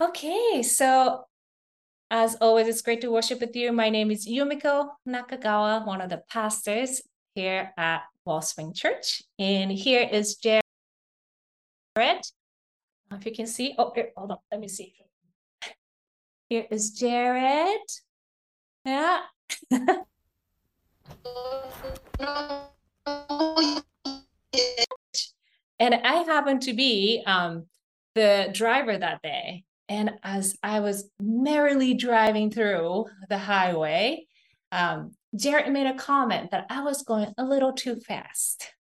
Okay, so as always, it's great to worship with you. My name is Yumiko Nakagawa, one of the pastors here at Wellspring Church. And here is Jared. If you can see, oh, here, hold on, let me see. Here is Jared. Yeah. and I happen to be um, the driver that day. And as I was merrily driving through the highway, um, Jared made a comment that I was going a little too fast.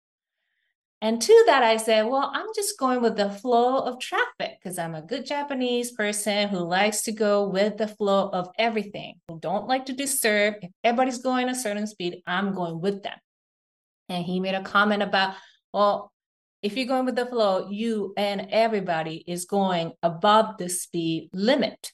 And to that, I said, Well, I'm just going with the flow of traffic because I'm a good Japanese person who likes to go with the flow of everything, who don't like to disturb. If everybody's going a certain speed, I'm going with them. And he made a comment about, Well, if you're going with the flow, you and everybody is going above the speed limit.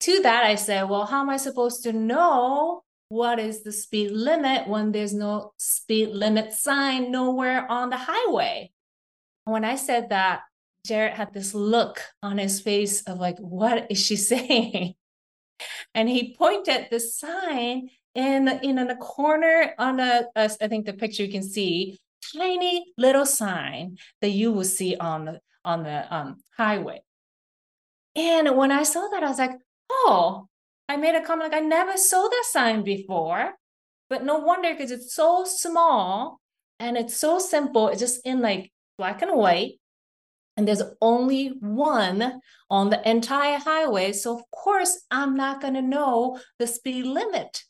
To that, I said, well, how am I supposed to know what is the speed limit when there's no speed limit sign nowhere on the highway? When I said that, Jared had this look on his face of like, what is she saying? And he pointed the sign in in the corner on a, a I think the picture you can see tiny little sign that you will see on the on the um, highway. And when I saw that, I was like, oh, I made a comment like I never saw that sign before. But no wonder because it's so small and it's so simple. It's just in like black and white. And there's only one on the entire highway. So, of course, I'm not going to know the speed limit.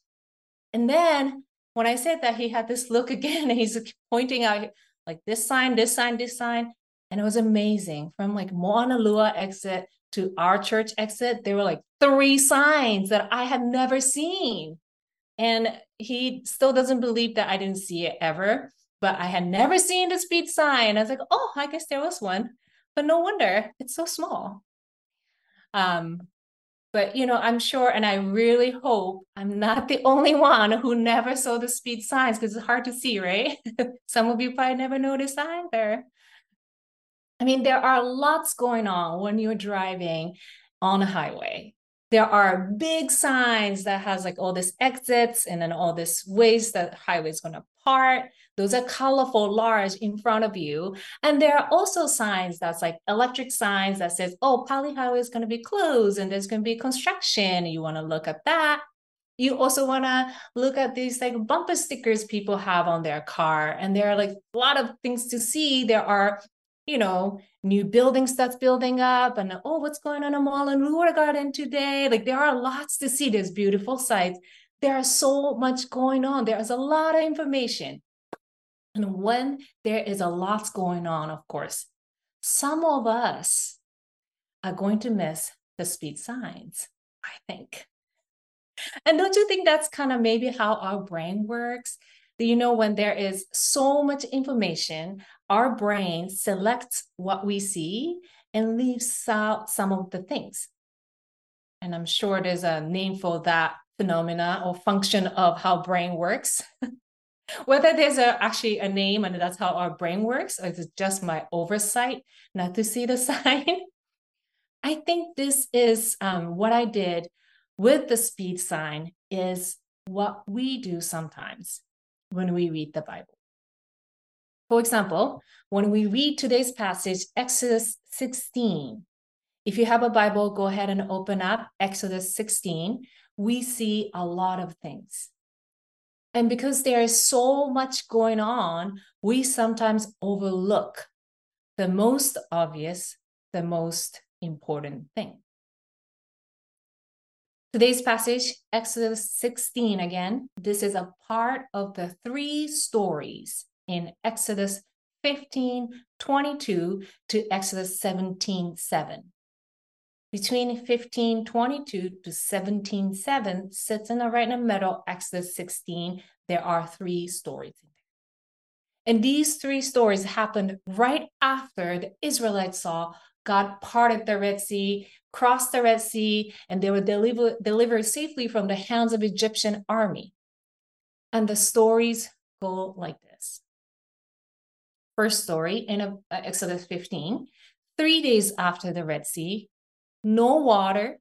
And then when I said that, he had this look again, and he's pointing out like this sign, this sign, this sign. And it was amazing. From like Moanalua exit to our church exit, there were like three signs that I had never seen. And he still doesn't believe that I didn't see it ever, but I had never seen the speed sign. I was like, oh, I guess there was one. But no wonder, it's so small. Um, but you know, I'm sure, and I really hope I'm not the only one who never saw the speed signs because it's hard to see, right? Some of you probably never noticed either. I mean, there are lots going on when you're driving on a highway. There are big signs that has like all these exits and then all these ways that highway is going to part. Those are colorful, large in front of you. And there are also signs that's like electric signs that says, oh, Pali Highway is going to be closed and there's going to be construction. You want to look at that. You also want to look at these like bumper stickers people have on their car. And there are like a lot of things to see. There are, you know, new buildings that's building up and oh, what's going on in Moanalua Garden today? Like there are lots to see. There's beautiful sites. There's so much going on. There's a lot of information. And when there is a lot going on, of course, some of us are going to miss the speed signs, I think. And don't you think that's kind of maybe how our brain works? You know, when there is so much information, our brain selects what we see and leaves out some of the things. And I'm sure there's a name for that phenomena or function of how brain works. Whether there's a, actually a name and that's how our brain works, or it's just my oversight not to see the sign. I think this is um, what I did with the speed sign is what we do sometimes when we read the Bible. For example, when we read today's passage, Exodus 16, if you have a Bible, go ahead and open up Exodus 16. We see a lot of things. And because there is so much going on, we sometimes overlook the most obvious, the most important thing. Today's passage, Exodus 16 again, this is a part of the three stories in Exodus 15, 22 to Exodus 17, 7 between 1522 to 177 sits in the right in the middle, Exodus 16. There are three stories. And these three stories happened right after the Israelites saw God parted the Red Sea, crossed the Red Sea, and they were deliver, delivered safely from the hands of Egyptian army. And the stories go like this. First story in uh, Exodus 15 Three days after the Red Sea, no water,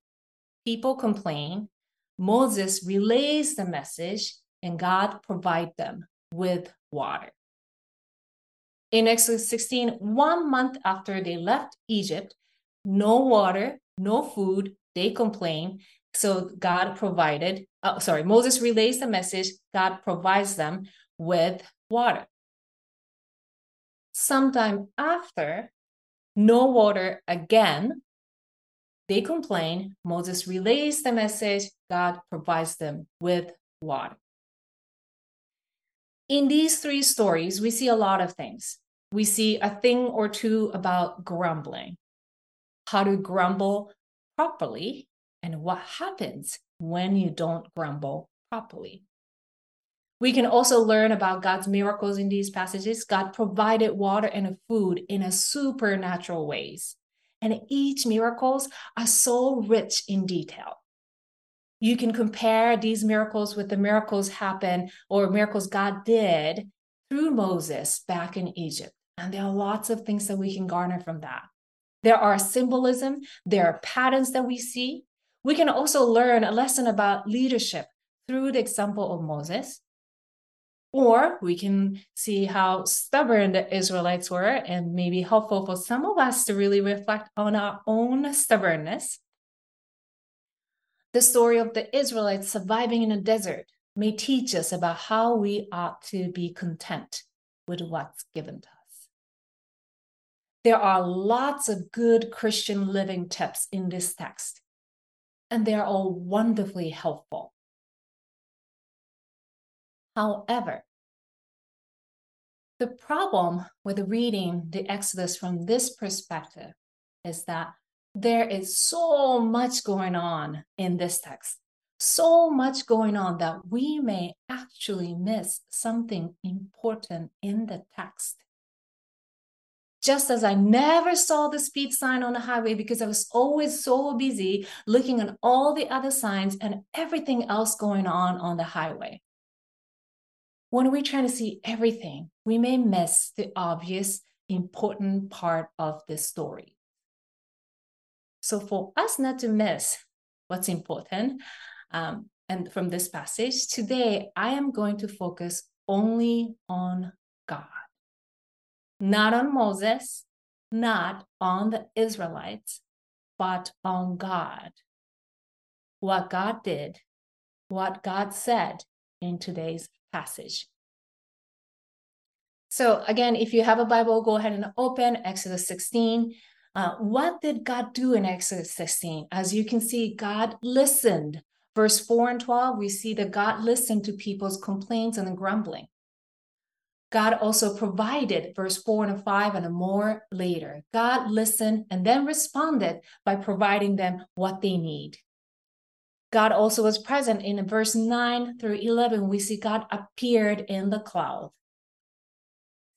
people complain. Moses relays the message, and God provides them with water. In Exodus 16, one month after they left Egypt, no water, no food, they complain. So God provided, uh, sorry, Moses relays the message, God provides them with water. Sometime after, no water again. They complain. Moses relays the message. God provides them with water. In these three stories, we see a lot of things. We see a thing or two about grumbling, how to grumble properly, and what happens when you don't grumble properly. We can also learn about God's miracles in these passages. God provided water and food in a supernatural ways. And each miracles are so rich in detail. You can compare these miracles with the miracles happen or miracles God did through Moses back in Egypt. And there are lots of things that we can garner from that. There are symbolism, there are patterns that we see. We can also learn a lesson about leadership through the example of Moses. Or we can see how stubborn the Israelites were and maybe helpful for some of us to really reflect on our own stubbornness. The story of the Israelites surviving in a desert may teach us about how we ought to be content with what's given to. There are lots of good Christian living tips in this text, and they are all wonderfully helpful. However, the problem with reading the Exodus from this perspective is that there is so much going on in this text, so much going on that we may actually miss something important in the text. Just as I never saw the speed sign on the highway because I was always so busy looking at all the other signs and everything else going on on the highway when we're trying to see everything, we may miss the obvious, important part of the story. So, for us not to miss what's important, um, and from this passage, today I am going to focus only on God, not on Moses, not on the Israelites, but on God. What God did, what God said in today's passage. So again, if you have a Bible, go ahead and open Exodus 16. Uh, what did God do in Exodus 16? As you can see, God listened. Verse 4 and 12, we see that God listened to people's complaints and grumbling. God also provided, verse 4 and 5, and more later. God listened and then responded by providing them what they need. God also was present in verse 9 through 11. We see God appeared in the cloud.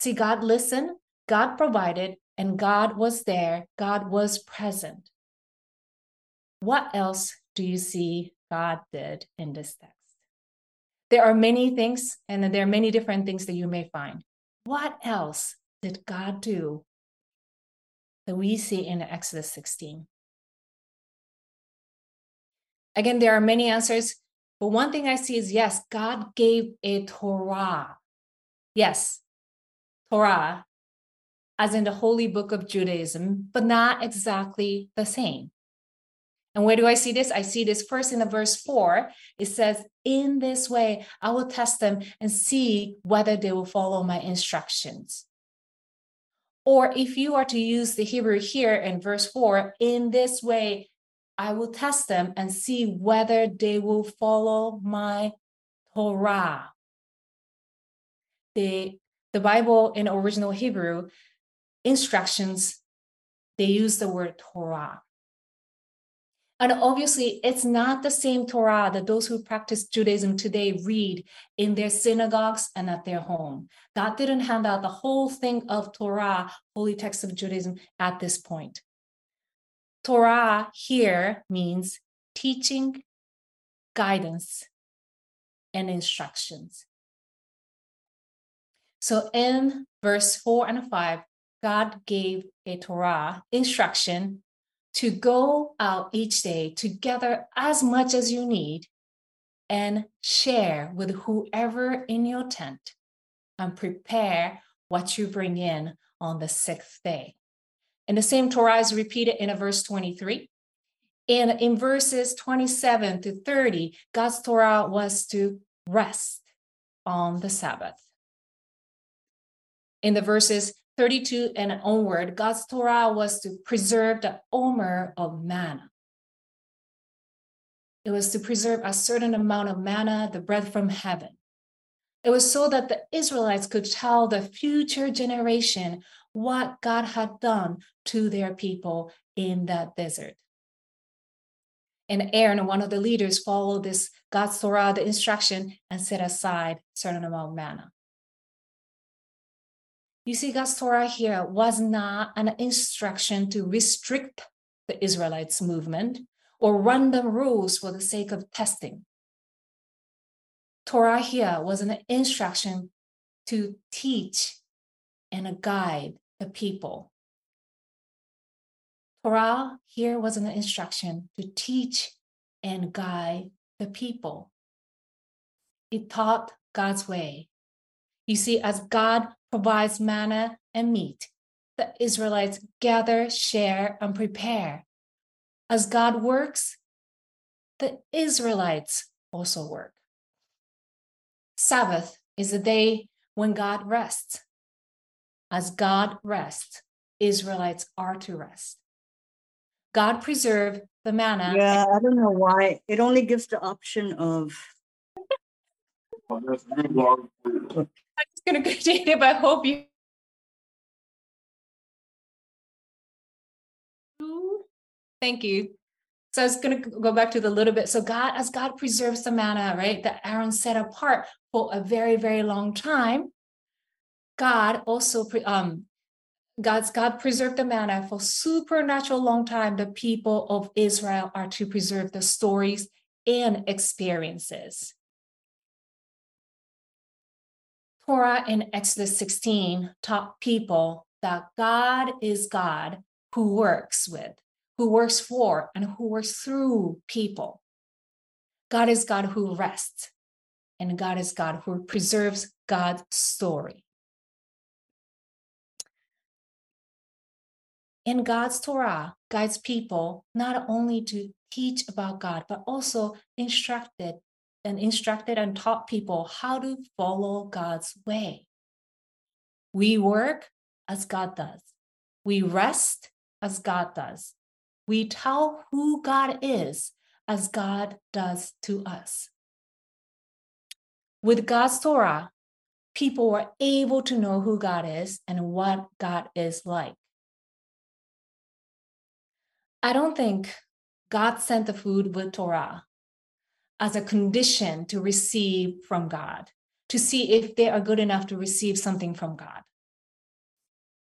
See, God listened, God provided, and God was there. God was present. What else do you see God did in this text? There are many things, and there are many different things that you may find. What else did God do that we see in Exodus 16? Again, there are many answers, but one thing I see is yes, God gave a Torah. Yes, Torah, as in the holy book of Judaism, but not exactly the same. And where do I see this? I see this first in the verse four. It says, In this way, I will test them and see whether they will follow my instructions. Or if you are to use the Hebrew here in verse four, in this way, I will test them and see whether they will follow my Torah. The, the Bible in original Hebrew instructions, they use the word Torah. And obviously, it's not the same Torah that those who practice Judaism today read in their synagogues and at their home. God didn't hand out the whole thing of Torah, holy text of Judaism, at this point. Torah here means teaching, guidance, and instructions. So in verse 4 and 5, God gave a Torah instruction to go out each day to gather as much as you need and share with whoever in your tent and prepare what you bring in on the sixth day. And the same Torah is repeated in a verse 23. And in verses 27 to 30, God's Torah was to rest on the Sabbath. In the verses 32 and onward, God's Torah was to preserve the omer of manna. It was to preserve a certain amount of manna, the bread from heaven. It was so that the Israelites could tell the future generation what God had done to their people in that desert. And Aaron, one of the leaders, followed this God's Torah, the instruction, and set aside certain amount of manna. You see, God's Torah here was not an instruction to restrict the Israelites' movement or random rules for the sake of testing. Torah here was an instruction to teach and guide the people. Torah here was an instruction to teach and guide the people. It taught God's way. You see, as God provides manna and meat. The Israelites gather, share, and prepare. As God works, the Israelites also work. Sabbath is the day when God rests. As God rests, Israelites are to rest. God preserve the manna. Yeah, I don't know why. It only gives the option of. I'm just going to continue, but I hope you. Thank you. So I was going to go back to the little bit. So God, as God preserves the manna, right, that Aaron set apart for a very, very long time, God also, um, God's God preserved the manna for supernatural long time. The people of Israel are to preserve the stories and experiences. Torah in Exodus 16 taught people that God is God who works with, who works for, and who works through people. God is God who rests, and God is God who preserves God's story. In God's Torah guides people not only to teach about God, but also instructed and instructed and taught people how to follow God's way. We work as God does, we rest as God does, we tell who God is as God does to us. With God's Torah, people were able to know who God is and what God is like. I don't think God sent the food with Torah as a condition to receive from God, to see if they are good enough to receive something from God.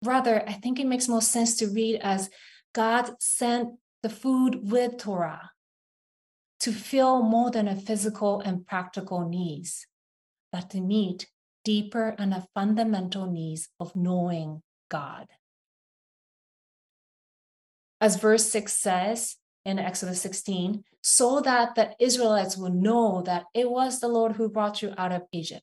Rather, I think it makes more sense to read as God sent the food with Torah to fill more than a physical and practical needs, but to meet deeper and a fundamental needs of knowing God. As verse 6 says, in Exodus 16, so that the Israelites would know that it was the Lord who brought you out of Egypt.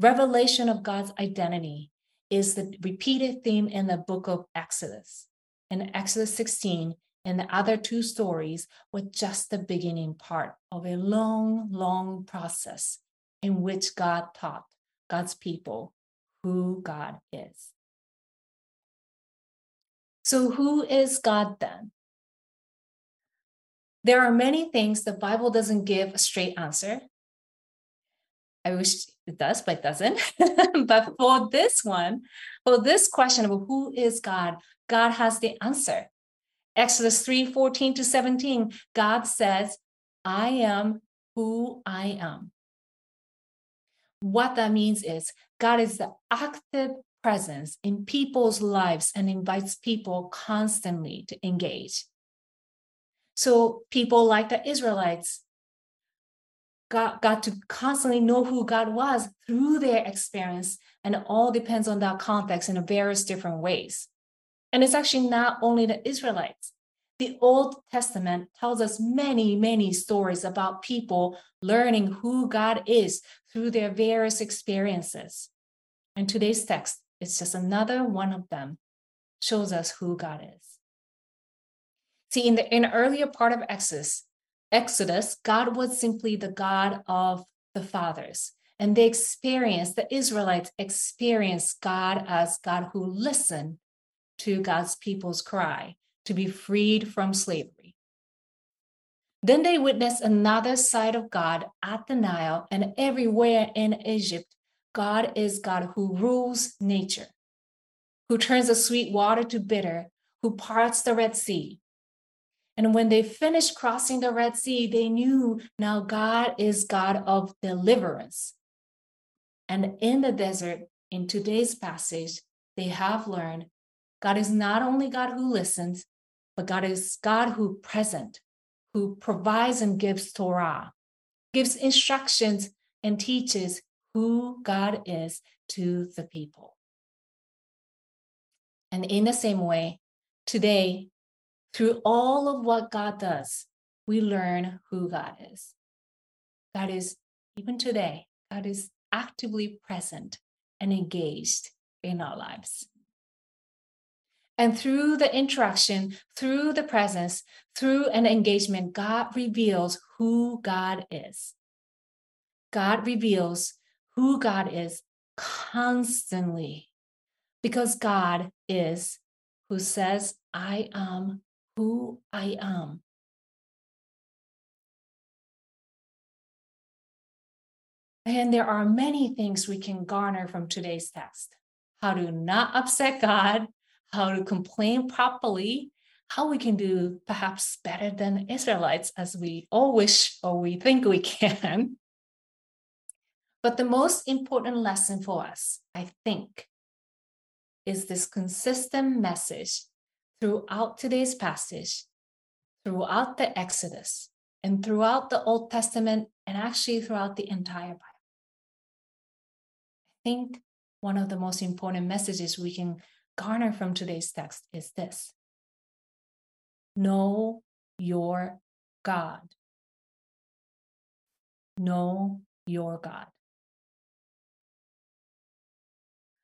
Revelation of God's identity is the repeated theme in the book of Exodus. In Exodus 16 and the other two stories were just the beginning part of a long, long process in which God taught God's people who God is. So, who is God then? There are many things the Bible doesn't give a straight answer. I wish it does, but it doesn't. but for this one, for this question of who is God, God has the answer. Exodus 3 14 to 17, God says, I am who I am. What that means is God is the active presence in people's lives and invites people constantly to engage. So people like the Israelites got, got to constantly know who God was through their experience. And it all depends on that context in various different ways. And it's actually not only the Israelites. The Old Testament tells us many, many stories about people learning who God is through their various experiences. And today's text is just another one of them, shows us who God is. See, in the in earlier part of Exodus, Exodus, God was simply the God of the fathers. And they experienced, the Israelites experienced God as God who listened to God's people's cry to be freed from slavery. Then they witnessed another side of God at the Nile and everywhere in Egypt. God is God who rules nature, who turns the sweet water to bitter, who parts the Red Sea, and when they finished crossing the Red Sea, they knew now God is God of deliverance. And in the desert, in today's passage, they have learned God is not only God who listens, but God is God who present, who provides and gives Torah, gives instructions and teaches who God is to the people. And in the same way, today through all of what God does, we learn who God is. God is, even today, God is actively present and engaged in our lives. And through the interaction, through the presence, through an engagement, God reveals who God is. God reveals who God is constantly because God is who says, I am who I am. And there are many things we can garner from today's text how to not upset God, how to complain properly, how we can do perhaps better than Israelites as we all wish or we think we can. But the most important lesson for us, I think, is this consistent message throughout today's passage, throughout the Exodus, and throughout the Old Testament, and actually throughout the entire Bible. I think one of the most important messages we can garner from today's text is this Know your God. Know your God.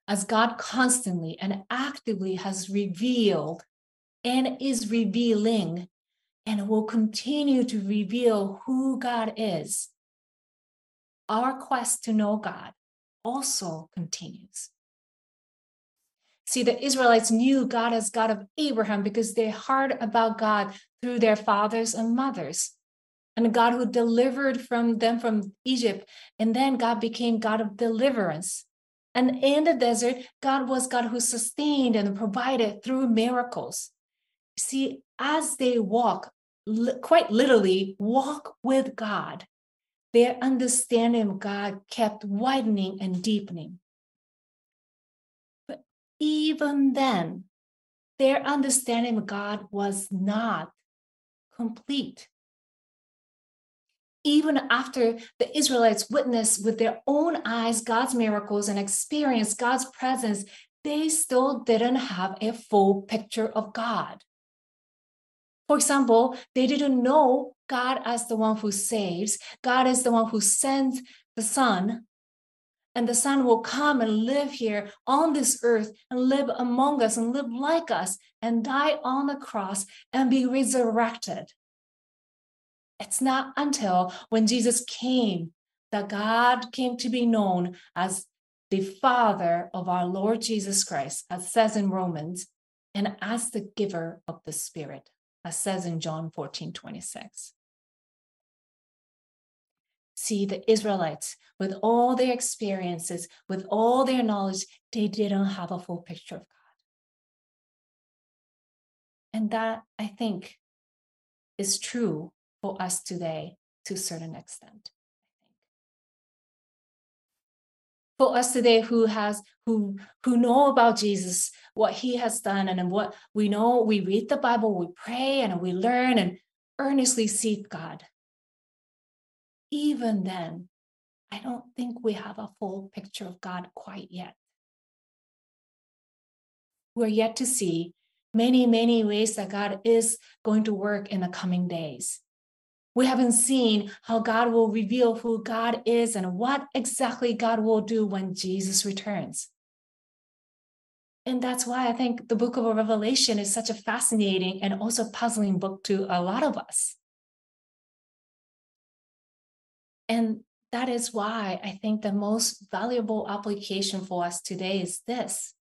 As God constantly and actively has revealed and is revealing and will continue to reveal who God is. Our quest to know God also continues. See, the Israelites knew God as God of Abraham because they heard about God through their fathers and mothers. And God who delivered from them from Egypt. And then God became God of deliverance. And in the desert, God was God who sustained and provided through miracles see, as they walk, quite literally, walk with God, their understanding of God kept widening and deepening. But even then, their understanding of God was not complete. Even after the Israelites witnessed with their own eyes God's miracles and experienced God's presence, they still didn't have a full picture of God. For example, they didn't know God as the one who saves. God is the one who sends the Son, and the Son will come and live here on this earth and live among us and live like us and die on the cross and be resurrected. It's not until when Jesus came that God came to be known as the Father of our Lord Jesus Christ, as says in Romans, and as the giver of the Spirit as says in John 14 26. See, the Israelites, with all their experiences, with all their knowledge, they didn't have a full picture of God. And that, I think, is true for us today to a certain extent for us today who has who who know about Jesus, what he has done, and what we know, we read the Bible, we pray, and we learn and earnestly seek God. even then, I don't think we have a full picture of God quite yet. We're yet to see many, many ways that God is going to work in the coming days. We haven't seen how God will reveal who God is and what exactly God will do when Jesus returns. And that's why I think the book of Revelation is such a fascinating and also puzzling book to a lot of us. And that is why I think the most valuable application for us today is this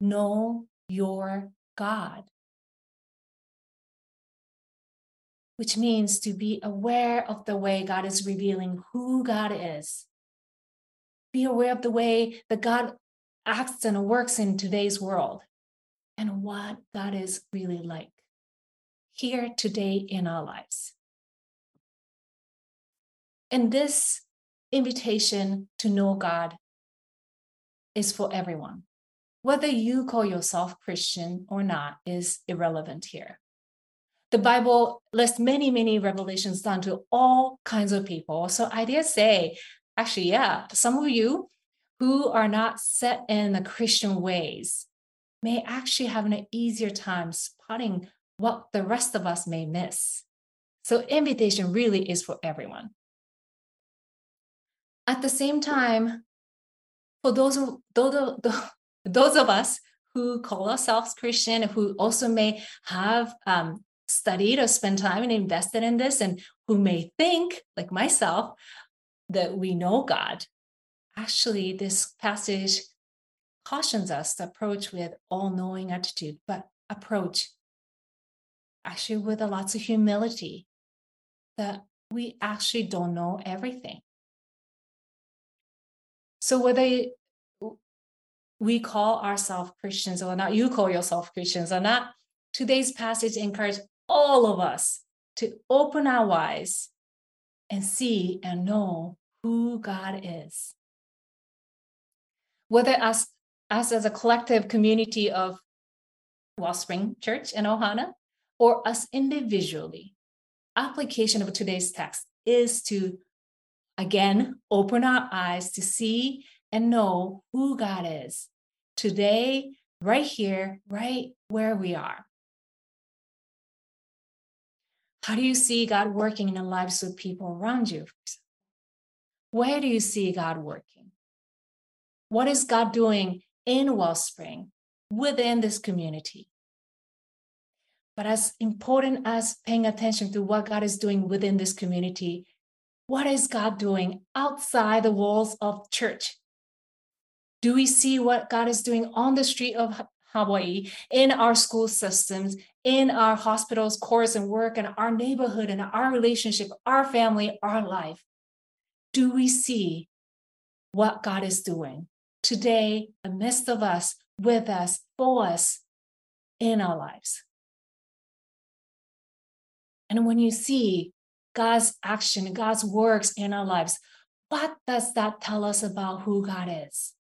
know your God, which means to be aware of the way God is revealing who God is. Be aware of the way that God acts and works in today's world and what God is really like here today in our lives. And this invitation to know God is for everyone. Whether you call yourself Christian or not is irrelevant here. The Bible lists many, many revelations done to all kinds of people. So I dare say, actually, yeah, some of you who are not set in the Christian ways may actually have an easier time spotting what the rest of us may miss. So invitation really is for everyone. At the same time, for those of, those, those of us who call ourselves Christian, who also may have um, studied or spent time and invested in this, and who may think, like myself, that we know God, actually, this passage cautions us to approach with all knowing attitude, but approach actually with a lots of humility that we actually don't know everything. So whether we call ourselves Christians or not, you call yourself Christians or not, today's passage encourages all of us to open our eyes and see and know who God is. Whether us, us as a collective community of Wellspring Church in Ohana, or us individually, application of today's text is to again open our eyes to see and know who God is today, right here, right where we are. How do you see God working in the lives of people around you? Where do you see God working? What is God doing in Wellspring within this community? But as important as paying attention to what God is doing within this community, what is God doing outside the walls of church? Do we see what God is doing on the street of Hawaii, in our school systems, in our hospitals, course and work, and our neighborhood, and our relationship, our family, our life? Do we see what God is doing today, amidst of us, with us, for us, in our lives? And when you see God's action, God's works in our lives, what does that tell us about who God is?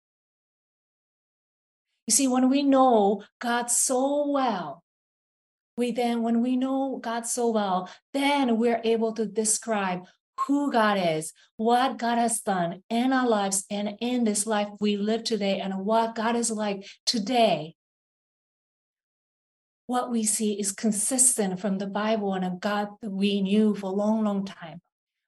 You see, when we know God so well, we then, when we know God so well, then we're able to describe who God is, what God has done in our lives and in this life we live today, and what God is like today what we see is consistent from the Bible and a God that we knew for a long, long time.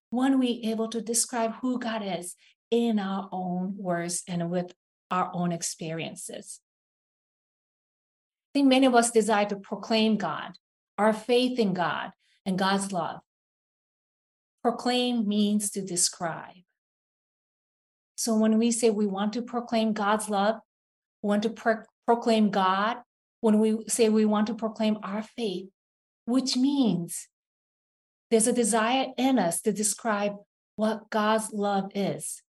When we able to describe who God is in our own words and with our own experiences. I think many of us desire to proclaim God, our faith in God and God's love. Proclaim means to describe. So when we say we want to proclaim God's love, we want to pro- proclaim God when we say we want to proclaim our faith, which means there's a desire in us to describe what God's love is,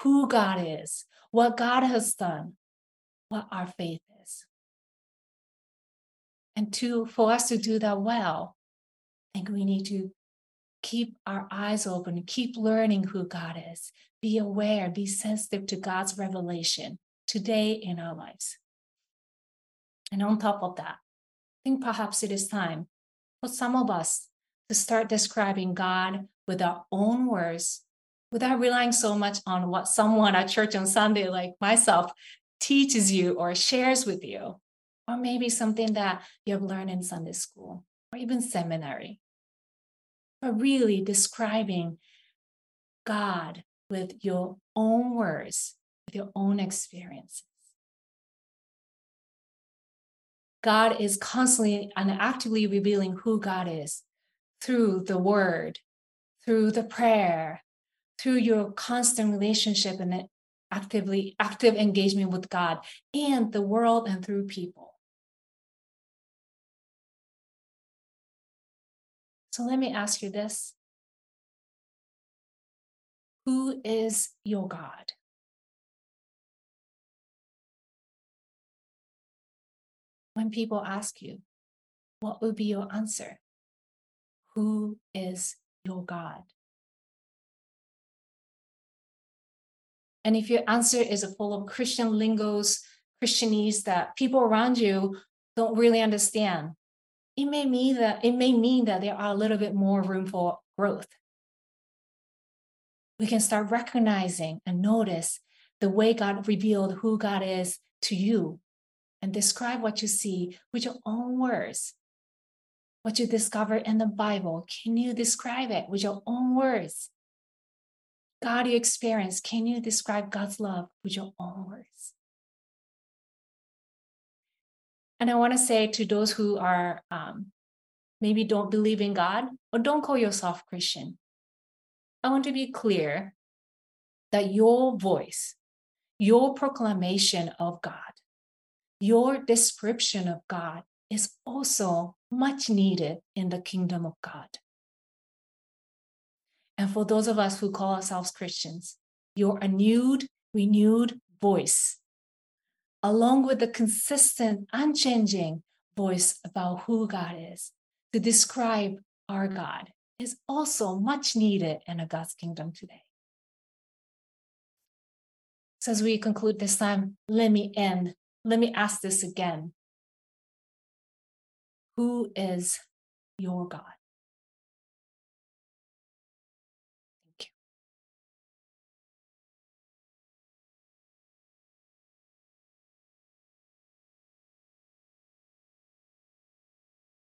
who God is, what God has done, what our faith is. And to for us to do that well, I think we need to keep our eyes open, keep learning who God is, be aware, be sensitive to God's revelation today in our lives. And on top of that, I think perhaps it is time for some of us to start describing God with our own words without relying so much on what someone at church on Sunday, like myself, teaches you or shares with you, or maybe something that you have learned in Sunday school or even seminary. But really describing God with your own words, with your own experiences. God is constantly and actively revealing who God is through the word, through the prayer, through your constant relationship and actively active engagement with God and the world and through people. So let me ask you this. Who is your God? When people ask you, what would be your answer? Who is your God? And if your answer is full of Christian lingos, Christianese that people around you don't really understand, it may mean that it may mean that there are a little bit more room for growth. We can start recognizing and notice the way God revealed who God is to you and describe what you see with your own words. What you discover in the Bible, can you describe it with your own words? God you experience, can you describe God's love with your own words? And I want to say to those who are um, maybe don't believe in God or don't call yourself Christian, I want to be clear that your voice, your proclamation of God, your description of God is also much needed in the kingdom of God. And for those of us who call ourselves Christians, your renewed, renewed voice, along with the consistent, unchanging voice about who God is, to describe our God, is also much needed in a God's kingdom today. So, as we conclude this time, let me end. Let me ask this again Who is your God?